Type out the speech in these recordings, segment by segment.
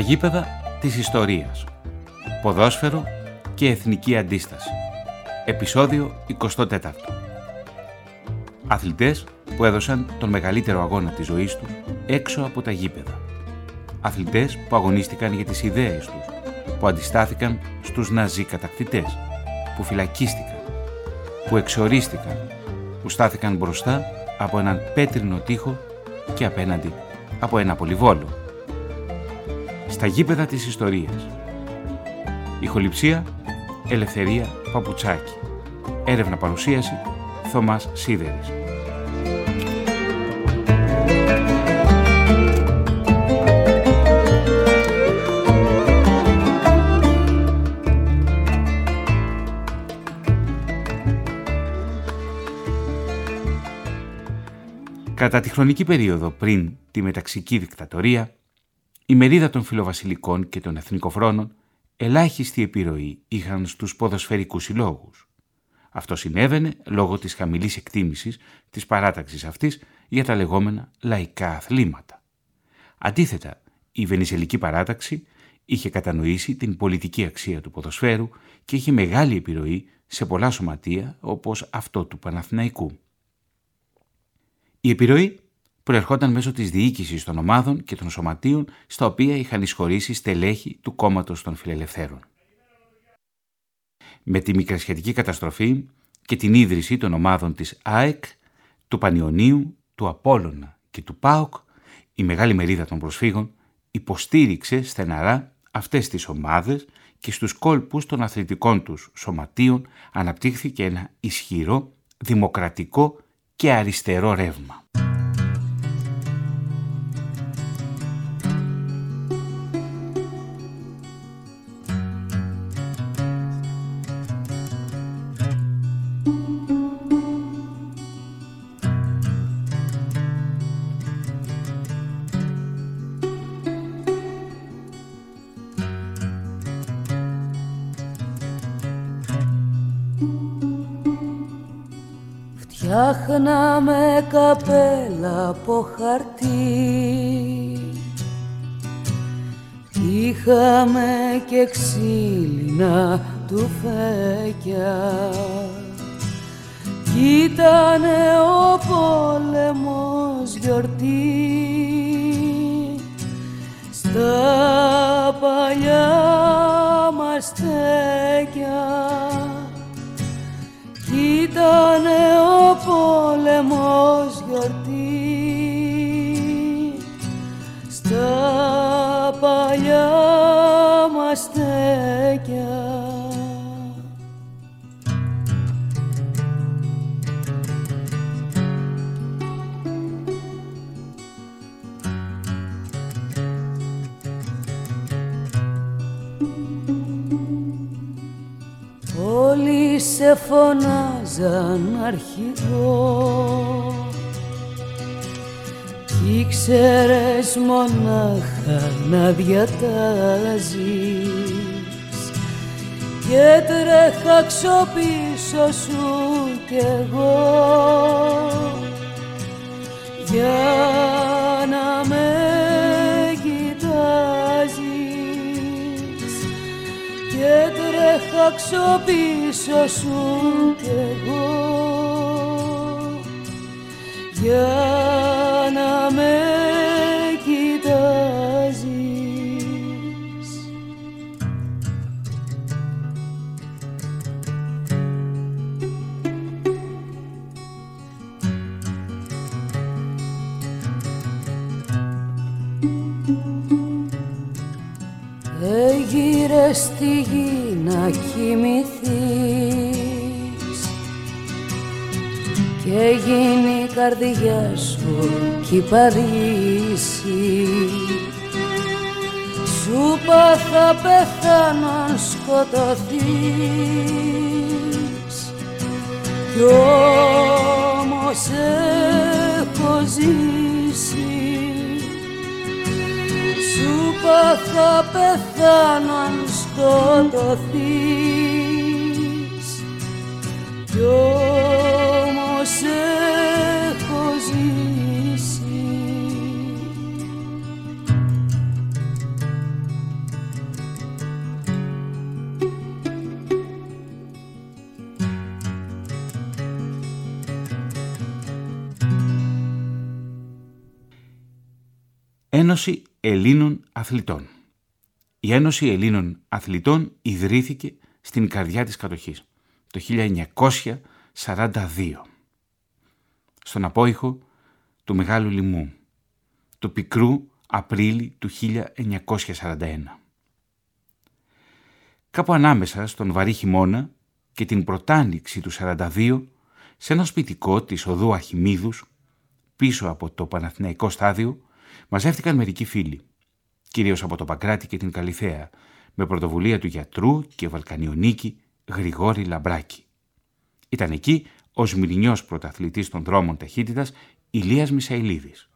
Στα γήπεδα της ιστορίας. Ποδόσφαιρο και εθνική αντίσταση. Επισόδιο 24. Αθλητές που έδωσαν τον μεγαλύτερο αγώνα της ζωής τους έξω από τα γήπεδα. Αθλητές που αγωνίστηκαν για τις ιδέες τους, που αντιστάθηκαν στους ναζί κατακτητές, που φυλακίστηκαν, που εξορίστηκαν, που στάθηκαν μπροστά από έναν πέτρινο τοίχο και απέναντι από ένα πολυβόλο. Στα γήπεδα της ιστορίας. Ηχοληψία Ελευθερία Παπουτσάκη. Έρευνα παρουσίαση Θωμάς Σίδερης. Κατά τη χρονική περίοδο πριν τη μεταξική δικτατορία, η μερίδα των φιλοβασιλικών και των εθνικοφρόνων ελάχιστη επιρροή είχαν στους ποδοσφαιρικούς συλλόγους. Αυτό συνέβαινε λόγω της χαμηλής εκτίμησης της παράταξης αυτής για τα λεγόμενα λαϊκά αθλήματα. Αντίθετα, η Βενιζελική παράταξη είχε κατανοήσει την πολιτική αξία του ποδοσφαίρου και είχε μεγάλη επιρροή σε πολλά σωματεία όπως αυτό του Παναθηναϊκού. Η επιρροή προερχόταν μέσω της διοίκησης των ομάδων και των σωματείων στα οποία είχαν εισχωρήσει στελέχη του κόμματος των φιλελευθέρων. Με τη μικρασιατική καταστροφή και την ίδρυση των ομάδων της ΑΕΚ, του Πανιωνίου, του Απόλλωνα και του ΠΑΟΚ, η μεγάλη μερίδα των προσφύγων υποστήριξε στεναρά αυτές τις ομάδες και στους κόλπους των αθλητικών τους σωματείων αναπτύχθηκε ένα ισχυρό, δημοκρατικό και αριστερό ρεύμα. Στα παλιά μας στέκια. Όλοι σε φωνάζαν αρχηγός Κι ήξερες μονάχα να διατάζεις Και τρέχα ξοπίσω σου κι εγώ. Για να με κοιτάζεις Και τρέχα ξοπίσω σου κι εγώ. Για να με κοιτάζεις. Έγειρες στη γη να κοιμηθείς. Και γίνει η καρδιά σου κυπαρίσει σου είπα θα πεθάνω αν σκοτωθείς. Κι όμως έχω ζήσει. Σου είπα θα πεθάνω αν σκοτωθείς Ένωση Ελλήνων Αθλητών. Η Ένωση Ελλήνων Αθλητών ιδρύθηκε στην καρδιά της κατοχής το 1942 στον απόϊχο του Μεγάλου Λιμού του πικρού Απρίλη του 1941. Κάπου ανάμεσα στον βαρύ χειμώνα και την πρωτάνοιξη του 42 σε ένα σπιτικό της οδού Αχιμίδους πίσω από το Παναθηναϊκό στάδιο μαζεύτηκαν μερικοί φίλοι, κυρίως από το Παγκράτη και την Καλιθέα, με πρωτοβουλία του γιατρού και Βαλκανιονίκη Γρηγόρη Λαμπράκη. Ήταν εκεί ο Σμυρινιός πρωταθλητής των δρόμων ταχύτητας Ηλίας Μισαηλίδης.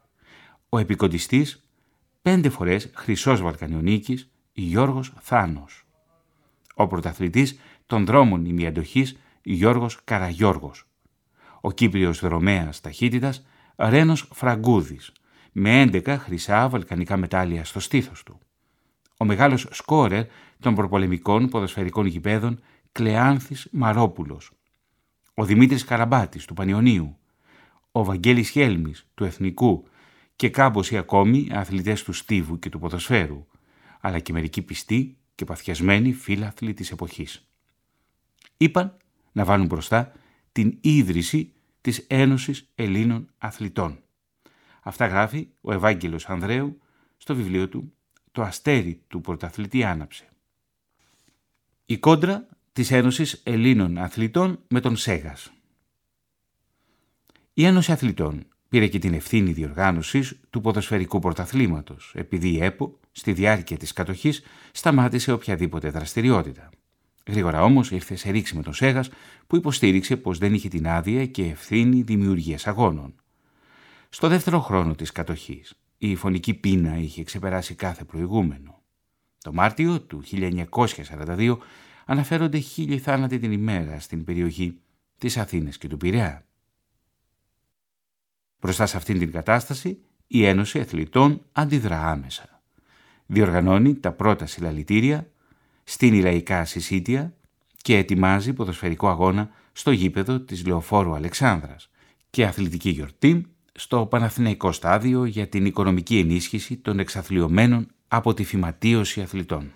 Ο επικοντιστής, πέντε φορές χρυσός Βαλκανιονίκης Γιώργος Θάνος. Ο πρωταθλητής των δρόμων ημιαντοχής Γιώργος Καραγιώργος. Ο Κύπριος δρομέας ταχύτητας Ρένος Φραγκούδης, με 11 χρυσά βαλκανικά μετάλλια στο στήθος του. Ο μεγάλος σκόρερ των προπολεμικών ποδοσφαιρικών γηπέδων Κλεάνθης Μαρόπουλος. Ο Δημήτρης Καραμπάτης του Πανιωνίου. Ο Βαγγέλης Χέλμης του Εθνικού και κάμποσοι ακόμη αθλητές του Στίβου και του ποδοσφαίρου, αλλά και μερικοί πιστοί και παθιασμένοι φίλαθλοι της εποχής. Είπαν να βάλουν μπροστά την ίδρυση της Ένωσης Ελλήνων Αθλητών. Αυτά γράφει ο Ευάγγελος Ανδρέου στο βιβλίο του «Το αστέρι του πρωταθλητή άναψε». Η κόντρα της Ένωσης Ελλήνων Αθλητών με τον Σέγας. Η Ένωση Αθλητών πήρε και την ευθύνη διοργάνωσης του ποδοσφαιρικού πρωταθλήματος, επειδή η ΕΠΟ στη διάρκεια της κατοχής σταμάτησε οποιαδήποτε δραστηριότητα. Γρήγορα όμως ήρθε σε ρήξη με τον Σέγα, που υποστήριξε πως δεν είχε την άδεια και ευθύνη δημιουργίας αγώνων. Στο δεύτερο χρόνο της κατοχής, η φωνική πείνα είχε ξεπεράσει κάθε προηγούμενο. Το Μάρτιο του 1942 αναφέρονται χίλιοι θάνατοι την ημέρα στην περιοχή της Αθήνας και του Πειραιά. Μπροστά σε αυτήν την κατάσταση, η Ένωση Αθλητών αντιδρά άμεσα. Διοργανώνει τα πρώτα συλλαλητήρια στην Ιλαϊκά Συσίτια και ετοιμάζει ποδοσφαιρικό αγώνα στο γήπεδο της Λεωφόρου Αλεξάνδρας και αθλητική γιορτή στο Παναθηναϊκό Στάδιο για την οικονομική ενίσχυση των εξαθλειωμένων από τη φυματίωση αθλητών.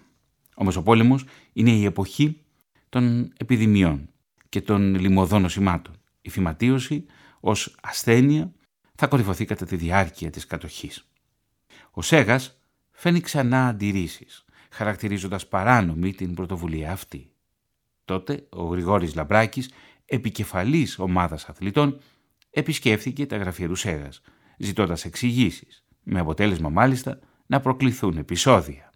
Όμως ο πόλεμος είναι η εποχή των επιδημιών και των λιμωδών νοσημάτων. Η φυματίωση ως ασθένεια θα κορυφωθεί κατά τη διάρκεια της κατοχής. Ο Σέγας φαίνει ξανά αντιρρήσεις χαρακτηρίζοντας παράνομη την πρωτοβουλία αυτή. Τότε ο Γρηγόρης Λαμπράκης, επικεφαλής ομάδας αθλητών, επισκέφθηκε τα γραφεία Ρουσέγας, ζητώντας εξηγήσεις, με αποτέλεσμα μάλιστα να προκληθούν επεισόδια.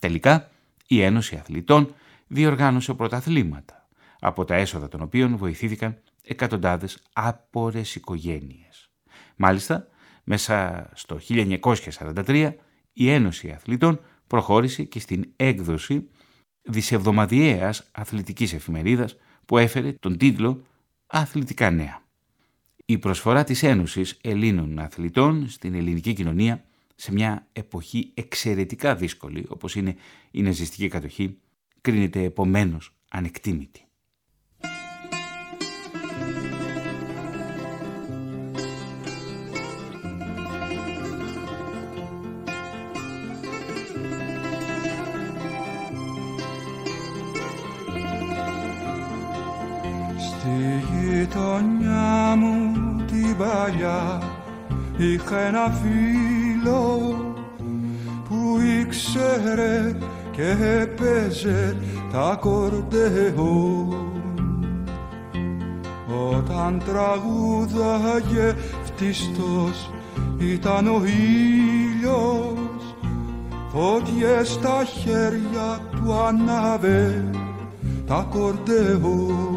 Τελικά, η Ένωση Αθλητών διοργάνωσε πρωταθλήματα, από τα έσοδα των οποίων βοηθήθηκαν εκατοντάδες άπορες οικογένειες. Μάλιστα, μέσα στο 1943 η Ένωση Αθλητών προχώρησε και στην έκδοση δισεβδομαδιαίας αθλητικής εφημερίδας που έφερε τον τίτλο «Αθλητικά νέα». Η προσφορά της Ένωσης Ελλήνων Αθλητών στην ελληνική κοινωνία σε μια εποχή εξαιρετικά δύσκολη όπως είναι η ναζιστική κατοχή κρίνεται επομένως ανεκτήμητη. γειτονιά μου την παλιά. Είχα ένα φίλο που ήξερε και έπαιζε τα κορδεό όταν τραγούδαγε φτιστός ήταν ο ήλιος. Φωτιές στα χέρια του ανάβε τα κορδεό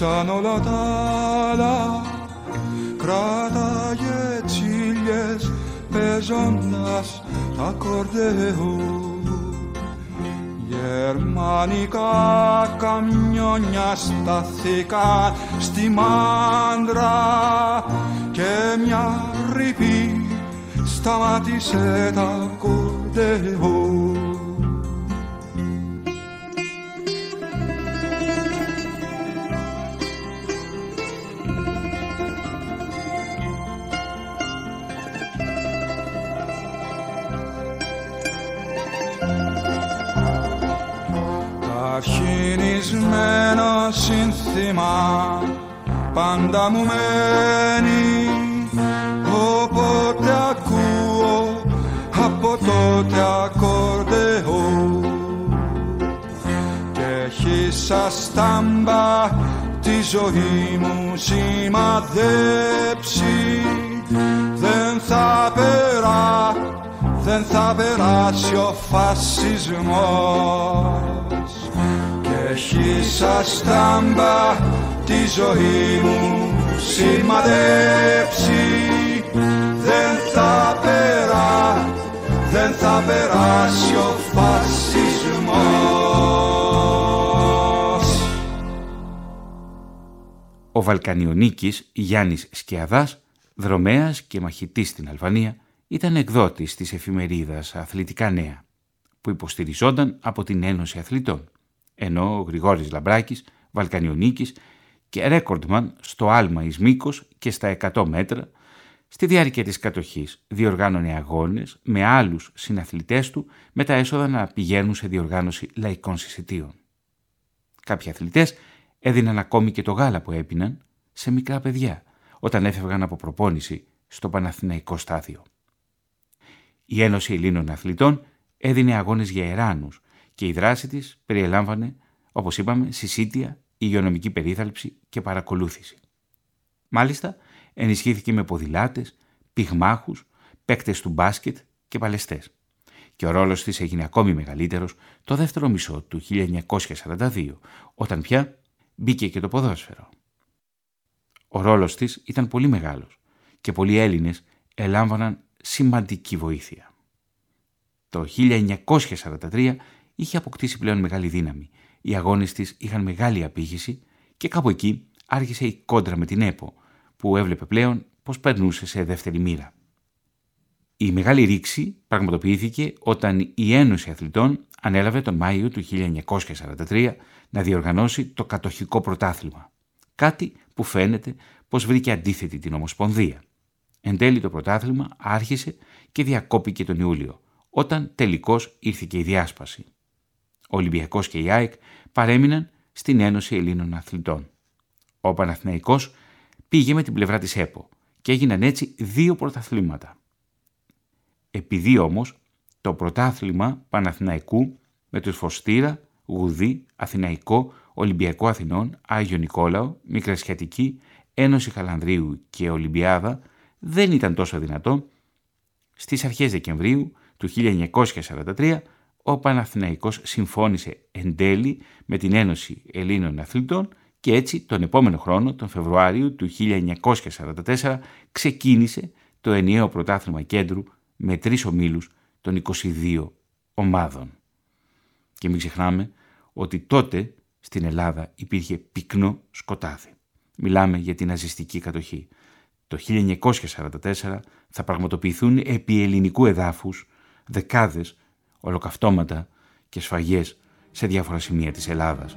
σαν όλα τα άλλα κράταγε τσίλιες παίζοντας τα κορδεό Γερμανικά καμιόνια σταθήκα στη μάντρα και μια ρηπή σταμάτησε τα κορδεό. Πάντα μου μένει. Όποτε ακούω από τότε ακορδεό και έχει σαν στάμπα τη ζωή μου σημαδέψει. Δεν θα περά, δεν θα περάσει ο φασισμός. Έχει σαν στάμπα τη ζωή μου σημαδέψει δεν θα περά, δεν θα περάσει ο φασισμός. Ο Βαλκανιονίκης Γιάννης Σκιαδάς, δρομέας και μαχητής στην Αλβανία, ήταν εκδότης της εφημερίδας Αθλητικά Νέα, που υποστηριζόταν από την Ένωση Αθλητών ενώ ο Γρηγόρης Λαμπράκης, Βαλκανιονίκης και ρέκορντμαν στο άλμα εις μήκος και στα 100 μέτρα, στη διάρκεια της κατοχής διοργάνωνε αγώνες με άλλους συναθλητές του με τα έσοδα να πηγαίνουν σε διοργάνωση λαϊκών συσιτίων. Κάποιοι αθλητές έδιναν ακόμη και το γάλα που έπιναν σε μικρά παιδιά όταν έφευγαν από προπόνηση στο Παναθηναϊκό στάδιο. Η Ένωση Ελλήνων Αθλητών έδινε αγώνες για εράνους και η δράση της περιελάμβανε, όπως είπαμε, συσίτια, υγειονομική περίθαλψη και παρακολούθηση. Μάλιστα, ενισχύθηκε με ποδηλάτες, πυγμάχους, παίκτες του μπάσκετ και παλαιστές. Και ο ρόλος της έγινε ακόμη μεγαλύτερος το δεύτερο μισό του 1942, όταν πια μπήκε και το ποδόσφαιρο. Ο ρόλος της ήταν πολύ μεγάλος και πολλοί Έλληνες ελάμβαναν σημαντική βοήθεια. Το 1943 είχε αποκτήσει πλέον μεγάλη δύναμη. Οι αγώνες της είχαν μεγάλη απήχηση και κάπου εκεί άρχισε η κόντρα με την ΕΠΟ, που έβλεπε πλέον πω περνούσε σε δεύτερη μοίρα. Η μεγάλη ρήξη πραγματοποιήθηκε όταν η Ένωση Αθλητών ανέλαβε τον Μάιο του 1943 να διοργανώσει το κατοχικό πρωτάθλημα. Κάτι που φαίνεται πως βρήκε αντίθετη την Ομοσπονδία. Εν τέλει το πρωτάθλημα άρχισε και διακόπηκε τον Ιούλιο, όταν τελικώς ήρθε και η διάσπαση. Ο Ολυμπιακός και η ΑΕΚ παρέμειναν στην Ένωση Ελλήνων Αθλητών. Ο Παναθηναϊκός πήγε με την πλευρά της ΕΠΟ και έγιναν έτσι δύο πρωταθλήματα. Επειδή όμως το πρωτάθλημα Παναθηναϊκού με τους Φωστήρα, Γουδί, Αθηναϊκό, Ολυμπιακό Αθηνών, Άγιο Νικόλαο, Μικρασιατική, Ένωση Χαλανδρίου και Ολυμπιάδα δεν ήταν τόσο δυνατό, στις αρχές Δεκεμβρίου του 1943 ο Παναθηναϊκός συμφώνησε εν τέλει με την Ένωση Ελλήνων Αθλητών και έτσι τον επόμενο χρόνο, τον Φεβρουάριο του 1944, ξεκίνησε το ενιαίο πρωτάθλημα κέντρου με τρεις ομίλους των 22 ομάδων. Και μην ξεχνάμε ότι τότε στην Ελλάδα υπήρχε πυκνό σκοτάδι. Μιλάμε για την ναζιστική κατοχή. Το 1944 θα πραγματοποιηθούν επί ελληνικού εδάφους δεκάδες ολοκαυτώματα και σφαγές σε διάφορα σημεία της Ελλάδας.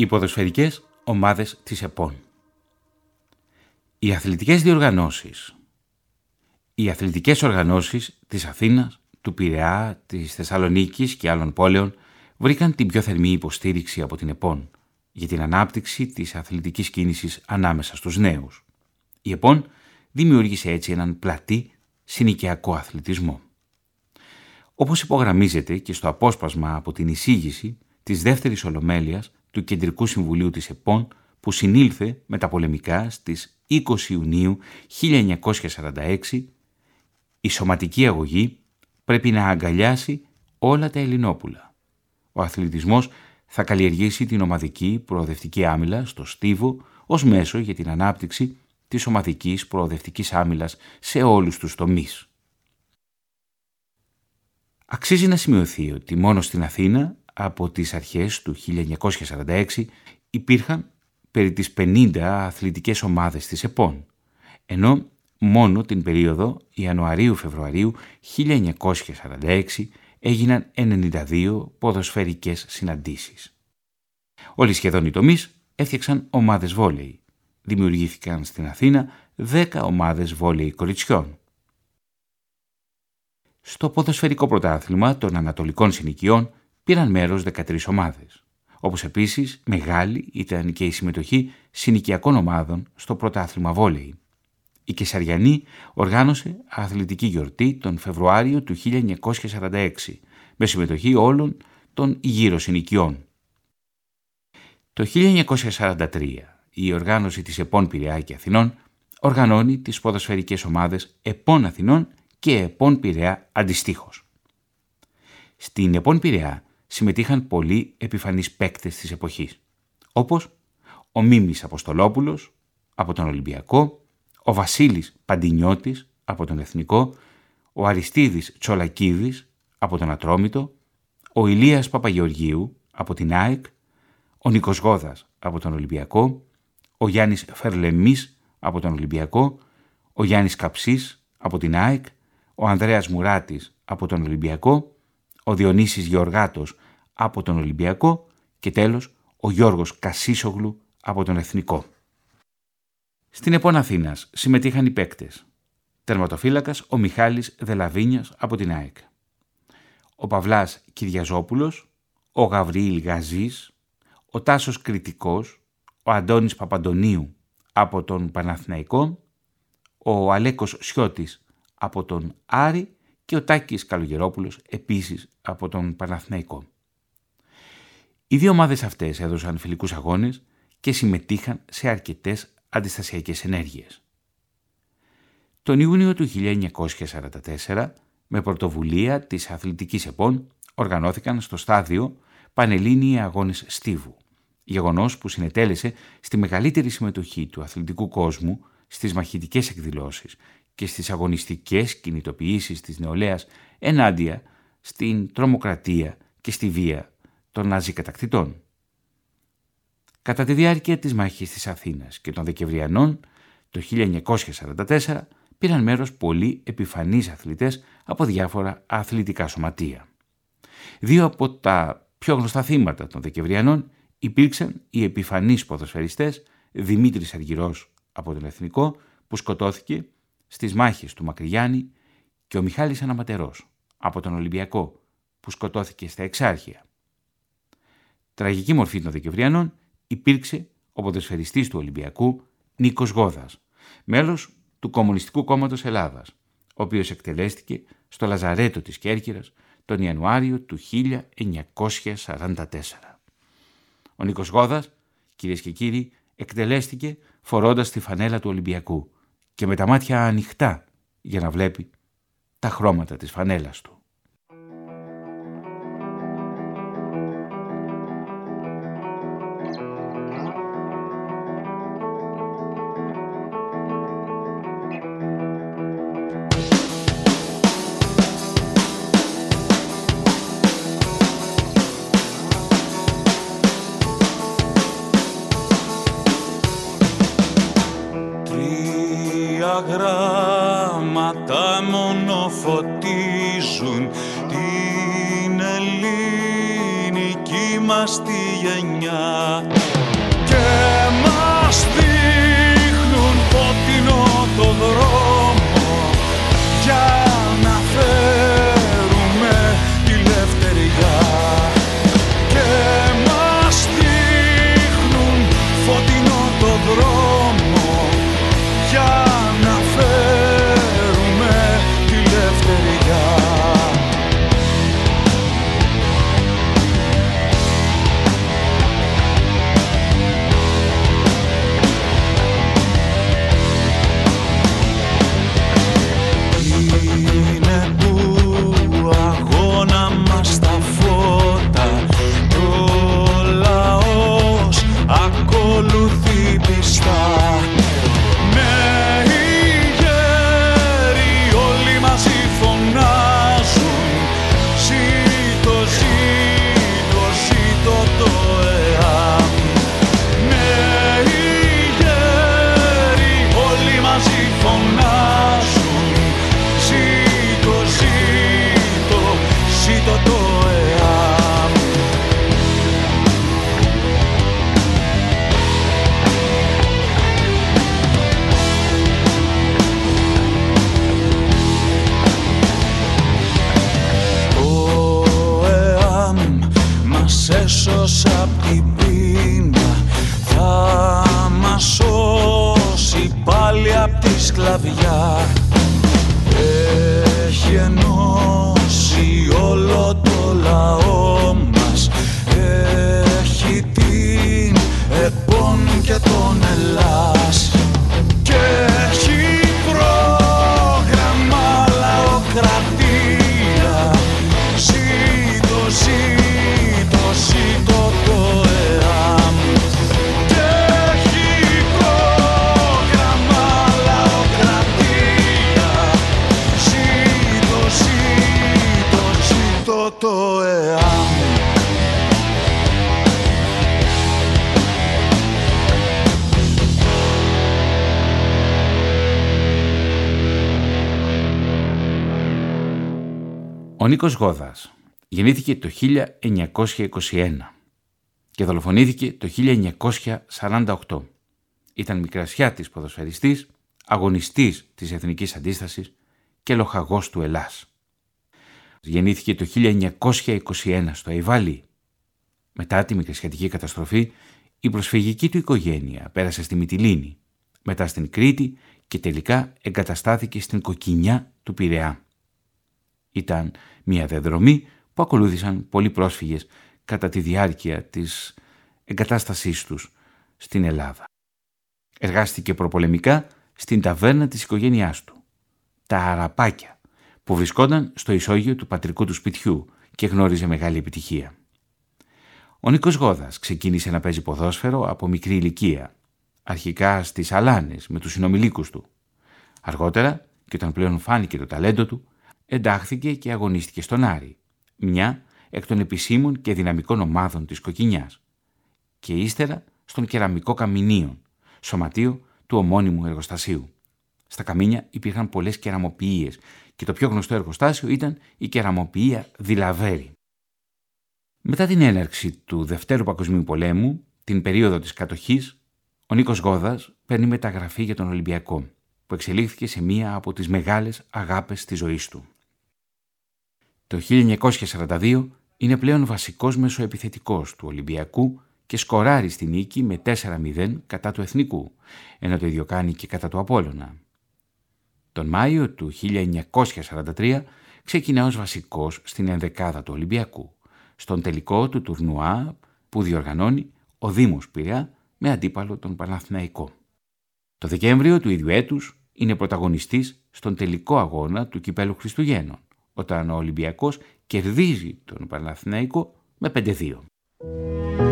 Οι ποδοσφαιρικές ομάδες της ΕΠΟΝ. Οι αθλητικές διοργανώσεις. Οι αθλητικές οργανώσεις της Αθήνας, του Πειραιά, της Θεσσαλονίκης και άλλων πόλεων βρήκαν την πιο θερμή υποστήριξη από την ΕΠΟΝ για την ανάπτυξη της αθλητικής κίνησης ανάμεσα στους νέους. Η ΕΠΟΝ δημιούργησε έτσι έναν πλατή συνοικιακό αθλητισμό. Όπως υπογραμμίζεται και στο απόσπασμα από την εισήγηση της δεύτερης ολομέλειας του Κεντρικού Συμβουλίου της ΕΠΟΝ που συνήλθε με τα πολεμικά στις 20 Ιουνίου 1946, η σωματική αγωγή πρέπει να αγκαλιάσει όλα τα Ελληνόπουλα. Ο αθλητισμός θα καλλιεργήσει την ομαδική προοδευτική άμυλα στο στίβο ως μέσο για την ανάπτυξη της ομαδικής προοδευτικής άμυλας σε όλους τους τομείς. Αξίζει να σημειωθεί ότι μόνο στην Αθήνα από τις αρχές του 1946 υπήρχαν περί τις 50 αθλητικές ομάδες της ΕΠΟΝ, ενώ μόνο την περίοδο Ιανουαρίου-Φεβρουαρίου 1946 έγιναν 92 ποδοσφαιρικές συναντήσεις. Όλοι σχεδόν οι τομείς έφτιαξαν ομάδες βόλεϊ. Δημιουργήθηκαν στην Αθήνα 10 ομάδες βόλεϊ κοριτσιών. Στο ποδοσφαιρικό πρωτάθλημα των Ανατολικών Συνοικιών πήραν μέρος 13 ομάδες. Όπως επίσης μεγάλη ήταν και η συμμετοχή συνοικιακών ομάδων στο πρωτάθλημα βόλεϊ. Η Κεσαριανή οργάνωσε αθλητική γιορτή τον Φεβρουάριο του 1946 με συμμετοχή όλων των γύρω συνοικιών. Το 1943 η οργάνωση της ΕΠΟΝ Πειραιά και Αθηνών οργανώνει τις ποδοσφαιρικές ομάδες ΕΠΟΝ Αθηνών και ΕΠΟΝ Πειραιά αντιστοίχως. Στην ΕΠΟΝ Πειραιά συμμετείχαν πολλοί επιφανείς παίκτες της εποχής, όπως ο Μίμης Αποστολόπουλος από τον Ολυμπιακό, ο Βασίλης Παντινιώτης από τον Εθνικό, ο Αριστίδης Τσολακίδης από τον Ατρόμητο, ο Ηλίας Παπαγεωργίου από την ΑΕΚ, ο Νίκος Γόδας από τον Ολυμπιακό, ο Γιάννης Φερλεμής από τον Ολυμπιακό, ο Γιάννης Καψής από την ΑΕΚ, ο Ανδρέας Μουράτης από τον Ολυμπιακό, ο Διονύσης Γεωργάτος από τον Ολυμπιακό και τέλος ο Γιώργος Κασίσογλου από τον Εθνικό. Στην ΕΠΟΝ Αθήνας συμμετείχαν οι παίκτες. Τερματοφύλακας ο Μιχάλης Δελαβίνιας από την ΑΕΚ. Ο Παυλάς Κυριαζόπουλος, ο Γαβριήλ Γαζής, ο Τάσος Κριτικός, ο Αντώνης Παπαντονίου από τον Παναθηναϊκό, ο Αλέκος Σιώτης από τον Άρη και ο Τάκης Καλογερόπουλος επίσης από τον Παναθηναϊκό. Οι δύο ομάδες αυτές έδωσαν φιλικούς αγώνες και συμμετείχαν σε αρκετές αντιστασιακές ενέργειες. Τον Ιούνιο του 1944, με πρωτοβουλία της αθλητικής ΕΠΟΝ, οργανώθηκαν στο στάδιο Πανελλήνιοι Αγώνες Στίβου, γεγονός που συνετέλεσε στη μεγαλύτερη συμμετοχή του αθλητικού κόσμου στις μαχητικές εκδηλώσεις και στις αγωνιστικές κινητοποιήσεις της νεολαίας ενάντια στην τρομοκρατία και στη βία των Ναζί κατακτητών. Κατά τη διάρκεια της μάχης της Αθήνας και των Δεκεμβριανών το 1944 πήραν μέρος πολλοί επιφανείς αθλητές από διάφορα αθλητικά σωματεία. Δύο από τα πιο γνωστά θύματα των Δεκεμβριανών υπήρξαν οι επιφανείς ποδοσφαιριστές Δημήτρης Αργυρός από τον Εθνικό που σκοτώθηκε στις μάχες του Μακριγιάννη και ο Μιχάλης Αναματερός από τον Ολυμπιακό που σκοτώθηκε στα Εξάρχεια. Τραγική μορφή των Δεκεμβριανών υπήρξε ο ποδοσφαιριστής του Ολυμπιακού Νίκος Γόδας, μέλος του Κομμουνιστικού Κόμματος Ελλάδας, ο οποίος εκτελέστηκε στο Λαζαρέτο της Κέρκυρας τον Ιανουάριο του 1944. Ο Νίκος Γόδας, κυρίες και κύριοι, εκτελέστηκε φορώντας τη φανέλα του Ολυμπιακού και με τα μάτια ανοιχτά για να βλέπει τα χρώματα της φανέλας του. Νίκος Γόδας γεννήθηκε το 1921 και δολοφονήθηκε το 1948. Ήταν μικρασιάτης ποδοσφαιριστής, αγωνιστής της Εθνικής Αντίστασης και λοχαγός του Ελλάς. Γεννήθηκε το 1921 στο Αϊβάλι. Μετά τη μικρασιατική καταστροφή, η προσφυγική του οικογένεια πέρασε στη Μυτιλίνη, μετά στην Κρήτη και τελικά εγκαταστάθηκε στην Κοκκινιά του Πειραιά. Ήταν μια διαδρομή που ακολούθησαν πολλοί πρόσφυγες κατά τη διάρκεια της εγκατάστασής τους στην Ελλάδα. Εργάστηκε προπολεμικά στην ταβέρνα της οικογένειάς του, τα Αραπάκια, που βρισκόταν στο ισόγειο του πατρικού του σπιτιού και γνώριζε μεγάλη επιτυχία. Ο Νίκος Γόδας ξεκίνησε να παίζει ποδόσφαιρο από μικρή ηλικία, αρχικά στις Αλάνες με τους συνομιλίκους του. Αργότερα, και όταν πλέον φάνηκε το ταλέντο του, εντάχθηκε και αγωνίστηκε στον Άρη, μια εκ των επισήμων και δυναμικών ομάδων της Κοκκινιάς και ύστερα στον Κεραμικό Καμινίων, σωματείο του ομώνυμου εργοστασίου. Στα καμίνια υπήρχαν πολλές κεραμοποιίες και το πιο γνωστό εργοστάσιο ήταν η κεραμοποιία Δηλαβέρη. Μετά την έναρξη του Δευτέρου Παγκοσμίου Πολέμου, την περίοδο της κατοχής, ο Νίκος Γόδας παίρνει μεταγραφή για τον Ολυμπιακό, που εξελίχθηκε σε μία από τις μεγάλες αγάπες της ζωής του. Το 1942 είναι πλέον βασικός μεσοεπιθετικός του Ολυμπιακού και σκοράρει στη νίκη με 4-0 κατά του Εθνικού, ενώ το ίδιο κάνει και κατά του Απόλλωνα. Τον Μάιο του 1943 ξεκινά ως βασικός στην ενδεκάδα του Ολυμπιακού, στον τελικό του τουρνουά που διοργανώνει ο Δήμος Πειραιά με αντίπαλο τον Παναθηναϊκό. Το Δεκέμβριο του ίδιου έτους είναι πρωταγωνιστής στον τελικό αγώνα του Κυπέλου Χριστουγέννων, όταν ο Ολυμπιακός κερδίζει τον Παναθηναϊκό με 5-2.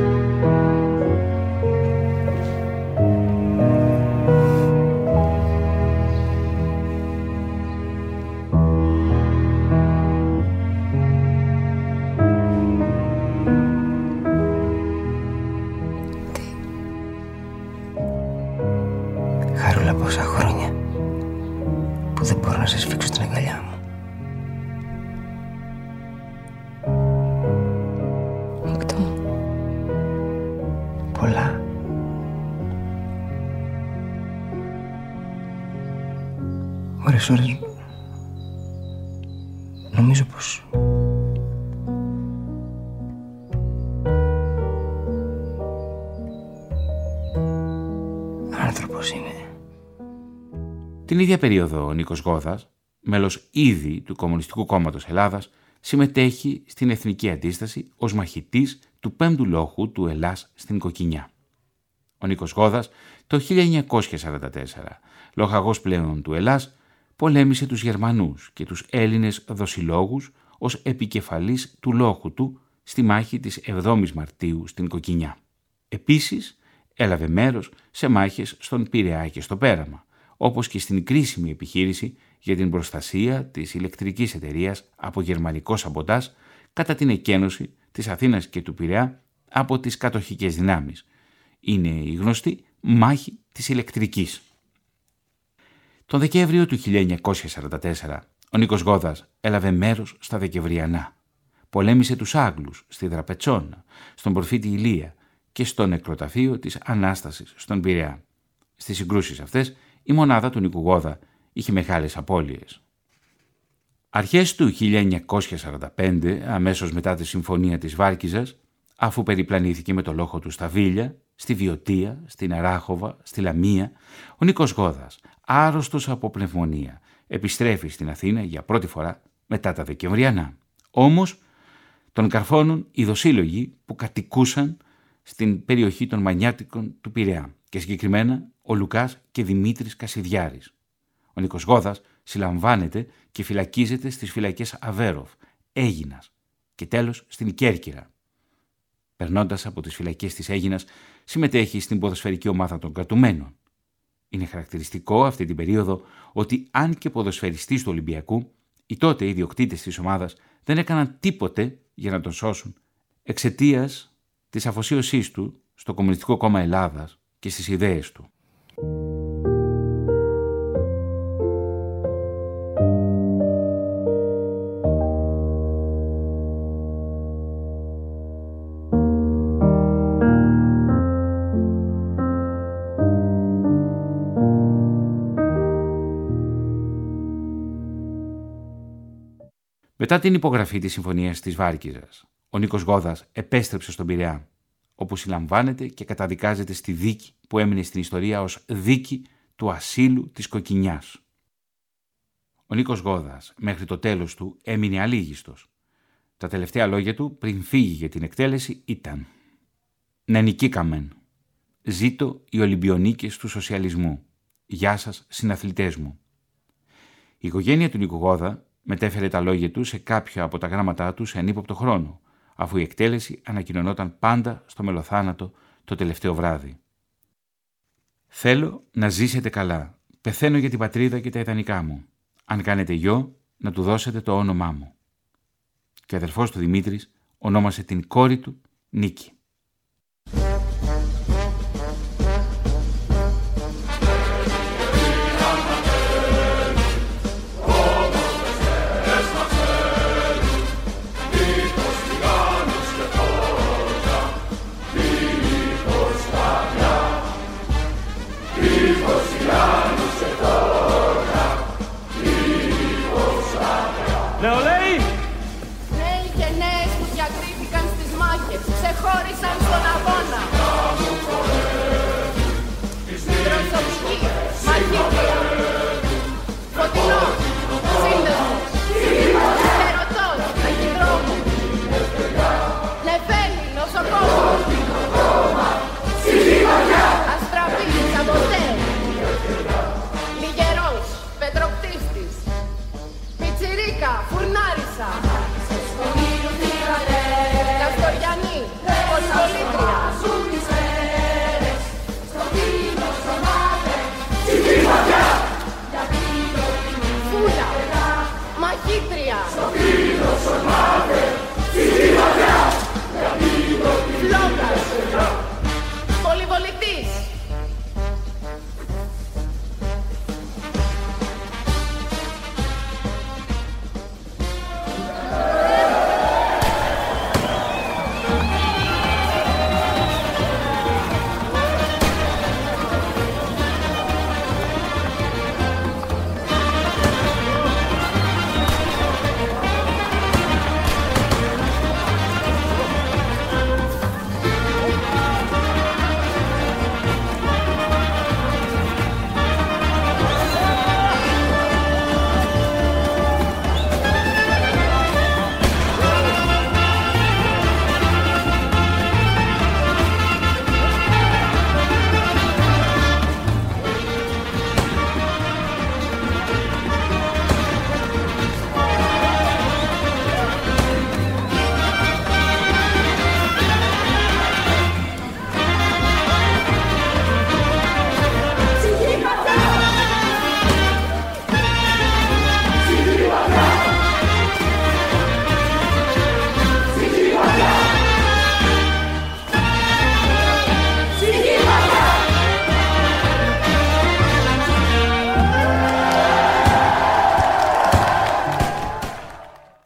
Ίδια περίοδο ο Νίκος Γόδας, μέλος ήδη του Κομμουνιστικού Κόμματος Ελλάδας, συμμετέχει στην Εθνική Αντίσταση ως μαχητής του πέμπτου λόχου του Ελλάς στην Κοκκινιά. Ο Νίκος Γόδας το 1944, λοχαγός πλέον του Ελλάς, πολέμησε τους Γερμανούς και τους Έλληνες δοσιλόγους ως επικεφαλής του λόχου του στη μάχη της 7ης Μαρτίου στην Κοκκινιά. Επίσης, έλαβε μέρος σε μάχες στον Πειραιά και στο Πέραμα, όπως και στην κρίσιμη επιχείρηση για την προστασία της ηλεκτρικής εταιρείας από γερμανικό σαμποτάζ κατά την εκένωση της Αθήνας και του Πειραιά από τις κατοχικές δυνάμεις. Είναι η γνωστή μάχη της ηλεκτρικής. Τον Δεκέμβριο του 1944, ο Νίκος Γόδας έλαβε μέρος στα Δεκεμβριανά. Πολέμησε τους Άγγλους στη Δραπετσόνα, στον προφήτη Ηλία και στο νεκροταφείο της Ανάστασης στον Πειραιά. Στις συγκρούσεις αυτές, η μονάδα του Νίκου Γόδα είχε μεγάλες απώλειες. Αρχές του 1945, αμέσως μετά τη συμφωνία της Βάρκιζας, αφού περιπλανήθηκε με το λόγο του στα Βίλια, στη Βιωτία, στην Αράχοβα, στη Λαμία, ο Νίκος Γόδας, άρρωστος από πνευμονία, επιστρέφει στην Αθήνα για πρώτη φορά μετά τα Δεκεμβριανά. Όμως, τον καρφώνουν οι δοσύλλογοι που κατοικούσαν στην περιοχή των Μανιάτικων του Πειραιά και συγκεκριμένα ο Λουκάς και Δημήτρης Κασιδιάρης. Ο Νίκος Γόδας συλλαμβάνεται και φυλακίζεται στις φυλακές Αβέροφ, Έγινας και τέλος στην Κέρκυρα. Περνώντας από τις φυλακές της Έγινας, συμμετέχει στην ποδοσφαιρική ομάδα των κρατουμένων. Είναι χαρακτηριστικό αυτή την περίοδο ότι αν και ποδοσφαιριστής του Ολυμπιακού, οι τότε ιδιοκτήτες της ομάδας δεν έκαναν τίποτε για να τον σώσουν εξαιτίας της αφοσίωσής του στο Κομμουνιστικό Κόμμα Ελλάδας και στις ιδέες του. Μετά την υπογραφή της Συμφωνίας της Βάρκιζας, ο Νίκος Γόδας επέστρεψε στον Πειραιά, όπου συλλαμβάνεται και καταδικάζεται στη δίκη που έμεινε στην ιστορία ως δίκη του ασύλου της Κοκκινιάς. Ο Νίκος Γόδας μέχρι το τέλος του έμεινε αλήγιστος. Τα τελευταία λόγια του πριν φύγει για την εκτέλεση ήταν «Να νικήκαμεν. Ζήτω οι Ολυμπιονίκες του σοσιαλισμού. Γεια σας συναθλητές μου». Η οικογένεια του Νίκου Γόδα μετέφερε τα λόγια του σε κάποια από τα γράμματά του σε ανύποπτο χρόνο, αφού η εκτέλεση ανακοινωνόταν πάντα στο μελοθάνατο το τελευταίο βράδυ. Θέλω να ζήσετε καλά. Πεθαίνω για την πατρίδα και τα ιδανικά μου. Αν κάνετε γιο, να του δώσετε το όνομά μου. Και ο αδερφός του Δημήτρης ονόμασε την κόρη του Νίκη.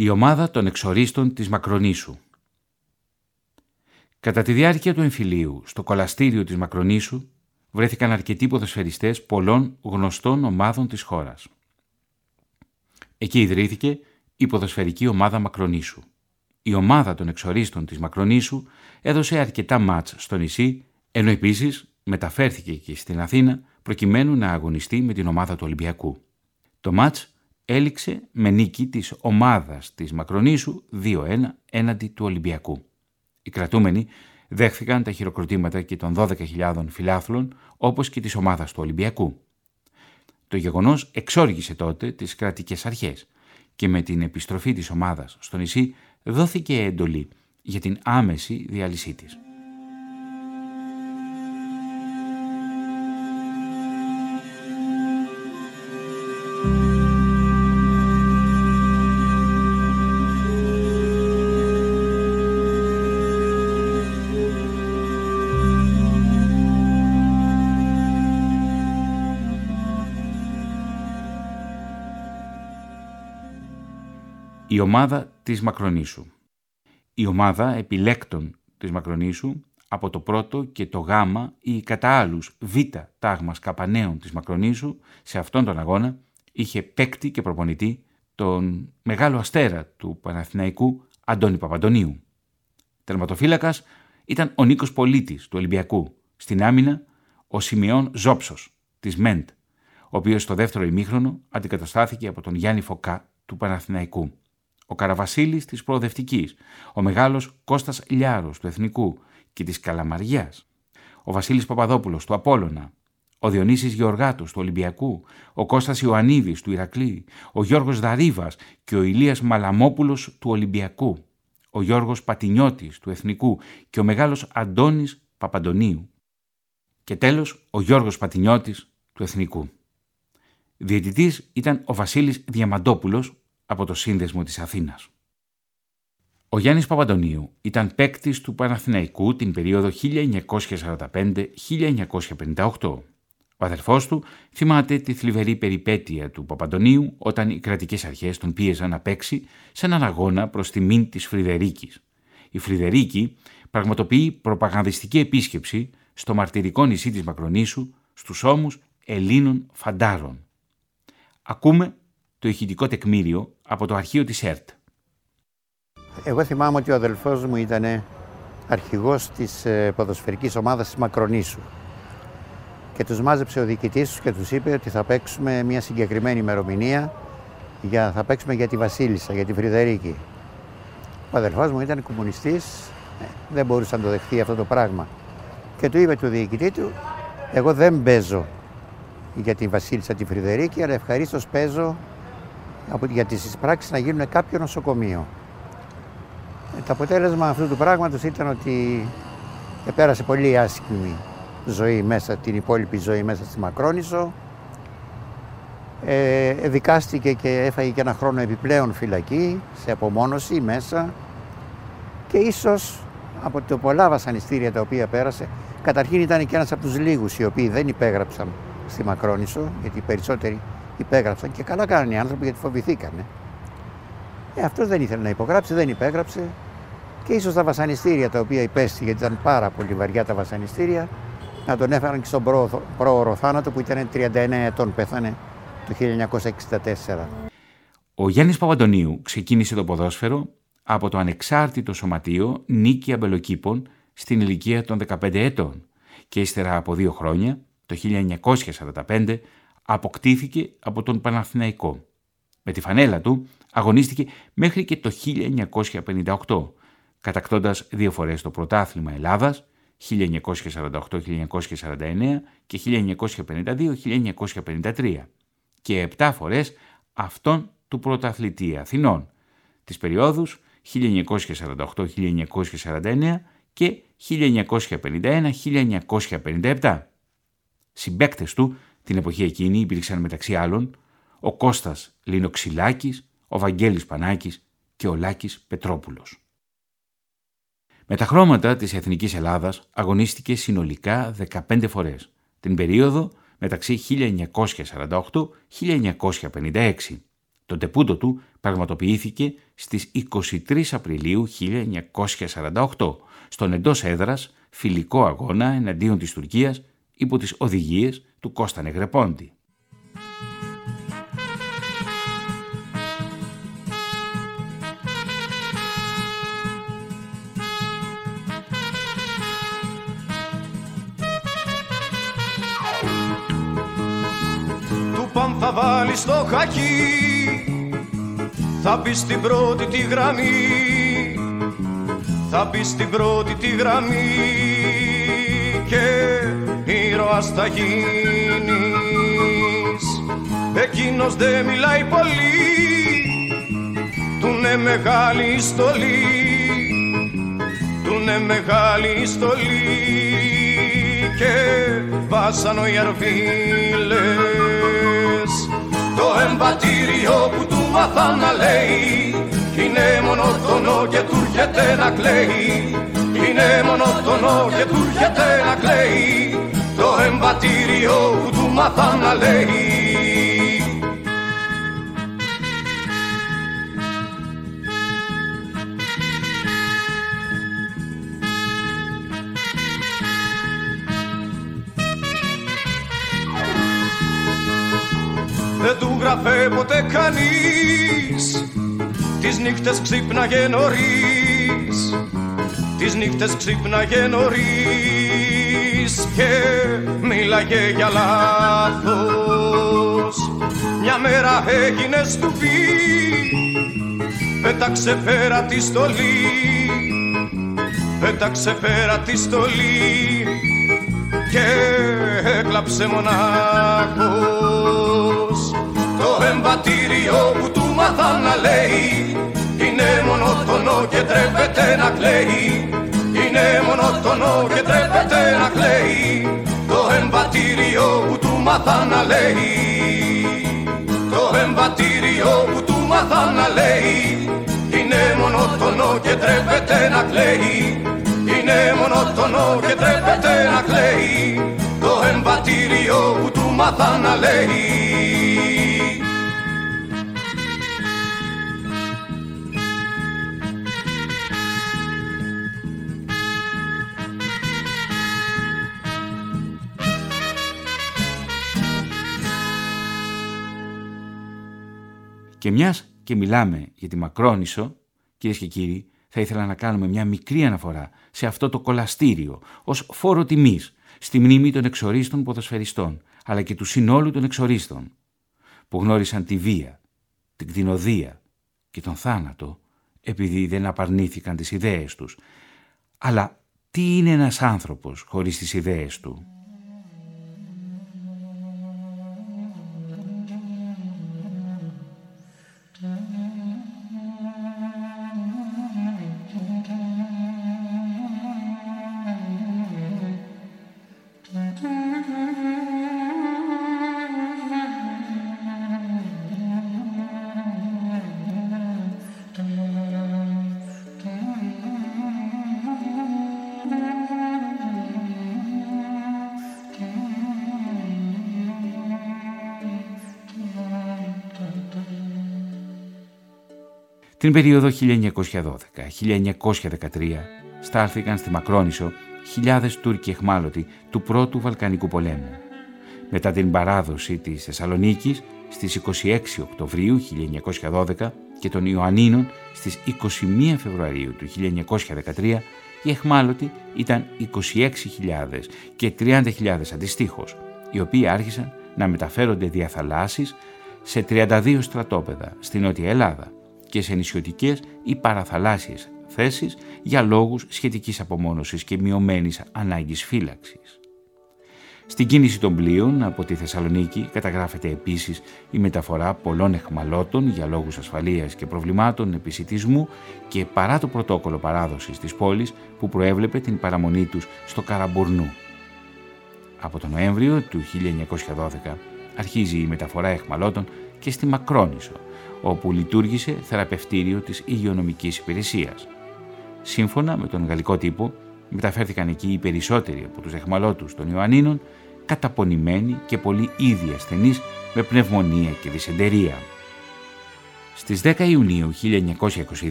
Η ομάδα των εξορίστων της Μακρονήσου. Κατά τη διάρκεια του εμφυλίου, στο κολαστήριο της Μακρονήσου, βρέθηκαν αρκετοί ποδοσφαιριστές πολλών γνωστών ομάδων της χώρας. Εκεί ιδρύθηκε η ποδοσφαιρική ομάδα Μακρονήσου. Η ομάδα των εξορίστων της Μακρονήσου έδωσε αρκετά μάτς στο νησί, ενώ επίσης μεταφέρθηκε και στην Αθήνα προκειμένου να αγωνιστεί με την ομάδα του Ολυμπιακού. Το μάτς έληξε με νίκη της ομάδας της Μακρονήσου 2-1 έναντι του Ολυμπιακού. Οι κρατούμενοι δέχθηκαν τα χειροκροτήματα και των 12.000 φιλάθλων όπως και της ομάδας του Ολυμπιακού. Το γεγονός εξόργησε τότε τις κρατικές αρχές και με την επιστροφή της ομάδας στο νησί δόθηκε εντολή για την άμεση διάλυσή της. Ομάδα της Μακρονήσου. Η ομάδα επιλέκτων της Μακρονήσου από το πρώτο και το γάμα ή κατά άλλους β τάγμας καπανέων της Μακρονήσου σε αυτόν τον αγώνα είχε παίκτη και προπονητή τον μεγάλο αστέρα του Παναθηναϊκού Αντώνη Παπαντονίου. Τερματοφύλακας ήταν ο Νίκος Πολίτης του Ολυμπιακού. Στην άμυνα ο Σιμεών Ζόψος της ΜΕΝΤ, ο οποίος στο δεύτερο ημίχρονο αντικαταστάθηκε από τον Γιάννη Φωκά του Παναθηναϊκού ο Καραβασίλης της Προοδευτικής, ο μεγάλος Κώστας Λιάρος του Εθνικού και της Καλαμαριάς, ο Βασίλης Παπαδόπουλος του Απόλλωνα, ο Διονύσης Γεωργάτος του Ολυμπιακού, ο Κώστας Ιωαννίδης του Ηρακλή, ο Γιώργος Δαρίβας και ο Ηλίας Μαλαμόπουλος του Ολυμπιακού, ο Γιώργος Πατινιώτης του Εθνικού και ο μεγάλος Αντώνης Παπαντονίου. Και τέλος ο Γιώργος Πατινιώτης του Εθνικού. Διαιτητής ήταν ο Βασίλης Διαμαντόπουλος από το σύνδεσμο της Αθήνας. Ο Γιάννης Παπαντονίου ήταν παίκτης του Παναθηναϊκού την περίοδο 1945-1958. Ο αδερφός του θυμάται τη θλιβερή περιπέτεια του Παπαντονίου όταν οι κρατικές αρχές τον πίεζαν να παίξει σε έναν αγώνα προς τιμήν της Φρυδερίκης. Η Φρυδερίκη πραγματοποιεί προπαγανδιστική επίσκεψη στο μαρτυρικό νησί της Μακρονήσου στους ώμους Ελλήνων φαντάρων. Ακούμε το ηχητικό τεκμήριο από το αρχείο της ΕΡΤ. Εγώ θυμάμαι ότι ο αδελφός μου ήταν αρχηγός της ε, ποδοσφαιρικής ομάδας της Μακρονήσου και τους μάζεψε ο διοικητής τους και τους είπε ότι θα παίξουμε μια συγκεκριμένη ημερομηνία για, θα παίξουμε για τη Βασίλισσα, για τη Φρυδερίκη. Ο αδελφός μου ήταν κομμουνιστής, ε, δεν μπορούσε να το δεχθεί αυτό το πράγμα. Και του είπε του διοικητή του, εγώ δεν παίζω για τη Βασίλισσα τη Φρυδερίκη, αλλά ευχαρίστως παίζω για τις εισπράξεις να γίνουν κάποιο νοσοκομείο. Ε, το αποτέλεσμα αυτού του πράγματος ήταν ότι πέρασε πολύ άσχημη ζωή μέσα, την υπόλοιπη ζωή μέσα στη Μακρόνισο. Ε, δικάστηκε και έφαγε και ένα χρόνο επιπλέον φυλακή, σε απομόνωση μέσα και ίσως από τα πολλά βασανιστήρια τα οποία πέρασε, καταρχήν ήταν και ένας από τους λίγους οι οποίοι δεν υπέγραψαν στη Μακρόνισο, γιατί οι περισσότεροι υπέγραψαν και καλά κάνανε οι άνθρωποι γιατί φοβηθήκανε. Ε, αυτός δεν ήθελε να υπογράψει, δεν υπέγραψε και ίσως τα βασανιστήρια τα οποία υπέστη, γιατί ήταν πάρα πολύ βαριά τα βασανιστήρια, να τον έφεραν και στον πρόωρο θάνατο που ήταν 39 ετών, πέθανε το 1964. Ο Γιάννης Παπαντονίου ξεκίνησε το ποδόσφαιρο από το ανεξάρτητο σωματείο Νίκη Αμπελοκήπων στην ηλικία των 15 ετών και ύστερα από δύο χρόνια, το 1945, αποκτήθηκε από τον Παναθηναϊκό. Με τη φανέλα του αγωνίστηκε μέχρι και το 1958, κατακτώντας δύο φορές το πρωτάθλημα Ελλάδας, 1948-1949 και 1952-1953 και επτά φορές αυτόν του πρωταθλητή Αθηνών, τις περιόδους 1948-1949 και 1951-1957. Συμπέκτες του την εποχή εκείνη υπήρξαν μεταξύ άλλων ο Κώστας Λινοξυλάκης, ο Βαγγέλης Πανάκης και ο Λάκης Πετρόπουλος. Με τα χρώματα της Εθνικής Ελλάδας αγωνίστηκε συνολικά 15 φορές, την περίοδο μεταξύ 1948-1956. Το τεπούντο του πραγματοποιήθηκε στις 23 Απριλίου 1948 στον εντός έδρας φιλικό αγώνα εναντίον της Τουρκίας υπό τις οδηγίες του Κώστα Νεγρεπόντι. Του παν θα βάλει στο χακί θα μπει στην πρώτη τη γραμμή θα μπει στην πρώτη τη γραμμή και ήρωας θα γίνεις; Εκείνος δεν μιλάει πολύ. Του είναι μεγάλη στολή. Του είναι μεγάλη στολή. Και βάσανο οι αρβίλες το εμβατήριο που του μάθα να λέει είναι μονότονο και του έρχεται να κλαίει είναι μονότονο και του έρχεται να κλαίει. το εμβατήριο που του μάθα να λέει. Δεν του γραφέ ποτέ κανείς. Τις νύχτες ξύπναγε νωρίς. Τις νύχτες ξύπναγε νωρίς Και μίλαγε για λάθος. Μια μέρα έγινε στουπί Πέταξε πέρα τη στολή. Πέταξε πέρα τη στολή Και έκλαψε μονάχος. Το εμβατήριο που του μάθα να λέει Είναι μονότονο και τρέπεται να κλαίει Είναι μονότονο και τρέπεται να κλαίει. Το εμβατήριο που του μάθα να λέει. Το εμβατήριο που του μάθα να λέει. Είναι μονότονο και τρέπεται να κλαίει. Είναι μονότονο και τρέπεται να κλαίει. Το εμβατήριο που του μάθα να λέει Και μιας και μιλάμε για τη Μακρόνισο, κυρίες και κύριοι, θα ήθελα να κάνουμε μια μικρή αναφορά σε αυτό το κολαστήριο ως φόρο τιμής στη μνήμη των εξορίστων ποδοσφαιριστών, αλλά και του συνόλου των εξορίστων, που γνώρισαν τη βία, την κτηνοδία και τον θάνατο, επειδή δεν απαρνήθηκαν τις ιδέες τους. Αλλά τι είναι ένας άνθρωπος χωρίς τις ιδέες του; Την περίοδο 1912-1913 στάλθηκαν στη Μακρόνισο χιλιάδες Τούρκοι εχμάλωτοι του πρώτου Βαλκανικού πολέμου. Μετά την παράδοση της Θεσσαλονίκης στις 26 Οκτωβρίου 1912 και των Ιωαννίνων στις 21 Φεβρουαρίου του 1913 οι εχμάλωτοι ήταν 26.000 και 30.000 αντιστοίχως, οι οποίοι άρχισαν να μεταφέρονται δια θαλάσσης σε 32 στρατόπεδα στην Νότια Ελλάδα και σε νησιωτικές ή παραθαλάσσιες θέσεις για λόγους σχετικής απομόνωσης και μειωμένης ανάγκης φύλαξης. Στην κίνηση των πλοίων από τη Θεσσαλονίκη καταγράφεται επίσης η μεταφορά πολλών εχμαλώτων για λόγους ασφαλείας και προβλημάτων επισητισμού και παρά το πρωτόκολλο παράδοσης της πόλης που προέβλεπε την παραμονή τους στο Καραμπουρνού. Από τον Νοέμβριο του 1912 αρχίζει η μεταφορά εχμαλώτων και στη Μακρόνισο, όπου λειτουργήσε θεραπευτήριο της υγειονομικής υπηρεσίας. Σύμφωνα με τον γαλλικό τύπο, μεταφέρθηκαν εκεί οι περισσότεροι από τους εχμαλώτους των Ιωαννίνων, καταπονημένοι και πολύ ήδη ασθενείς με πνευμονία και δυσεντερία. Στις 10 Ιουνίου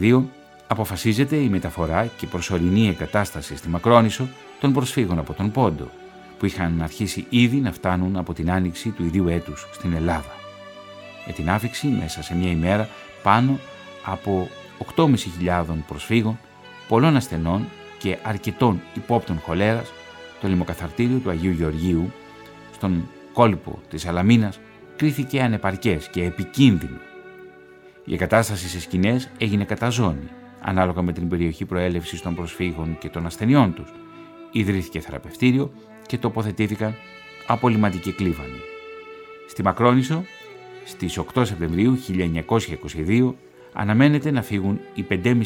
1922 αποφασίζεται η μεταφορά και προσωρινή εγκατάσταση στη Μακρόνησο των προσφύγων από τον Πόντο, που είχαν αρχίσει ήδη να φτάνουν από την άνοιξη του ιδίου έτους στην Ελλάδα. Με την άφηξη μέσα σε μια ημέρα πάνω από 8.500 προσφύγων, πολλών ασθενών και αρκετών υπόπτων χολέρας, το λιμοκαθαρτήριο του Αγίου Γεωργίου, στον κόλπο της Αλαμίνας, κρίθηκε ανεπαρκές και επικίνδυνο. Η εγκατάσταση σε σκηνές έγινε κατά ζώνη, ανάλογα με την περιοχή προέλευσης των προσφύγων και των ασθενειών τους. Ιδρύθηκε θεραπευτήριο και τοποθετήθηκαν απολυματικοί κλίβανοι. Στη Μακρόνησο, στις 8 Σεπτεμβρίου 1922, αναμένεται να φύγουν οι 5.500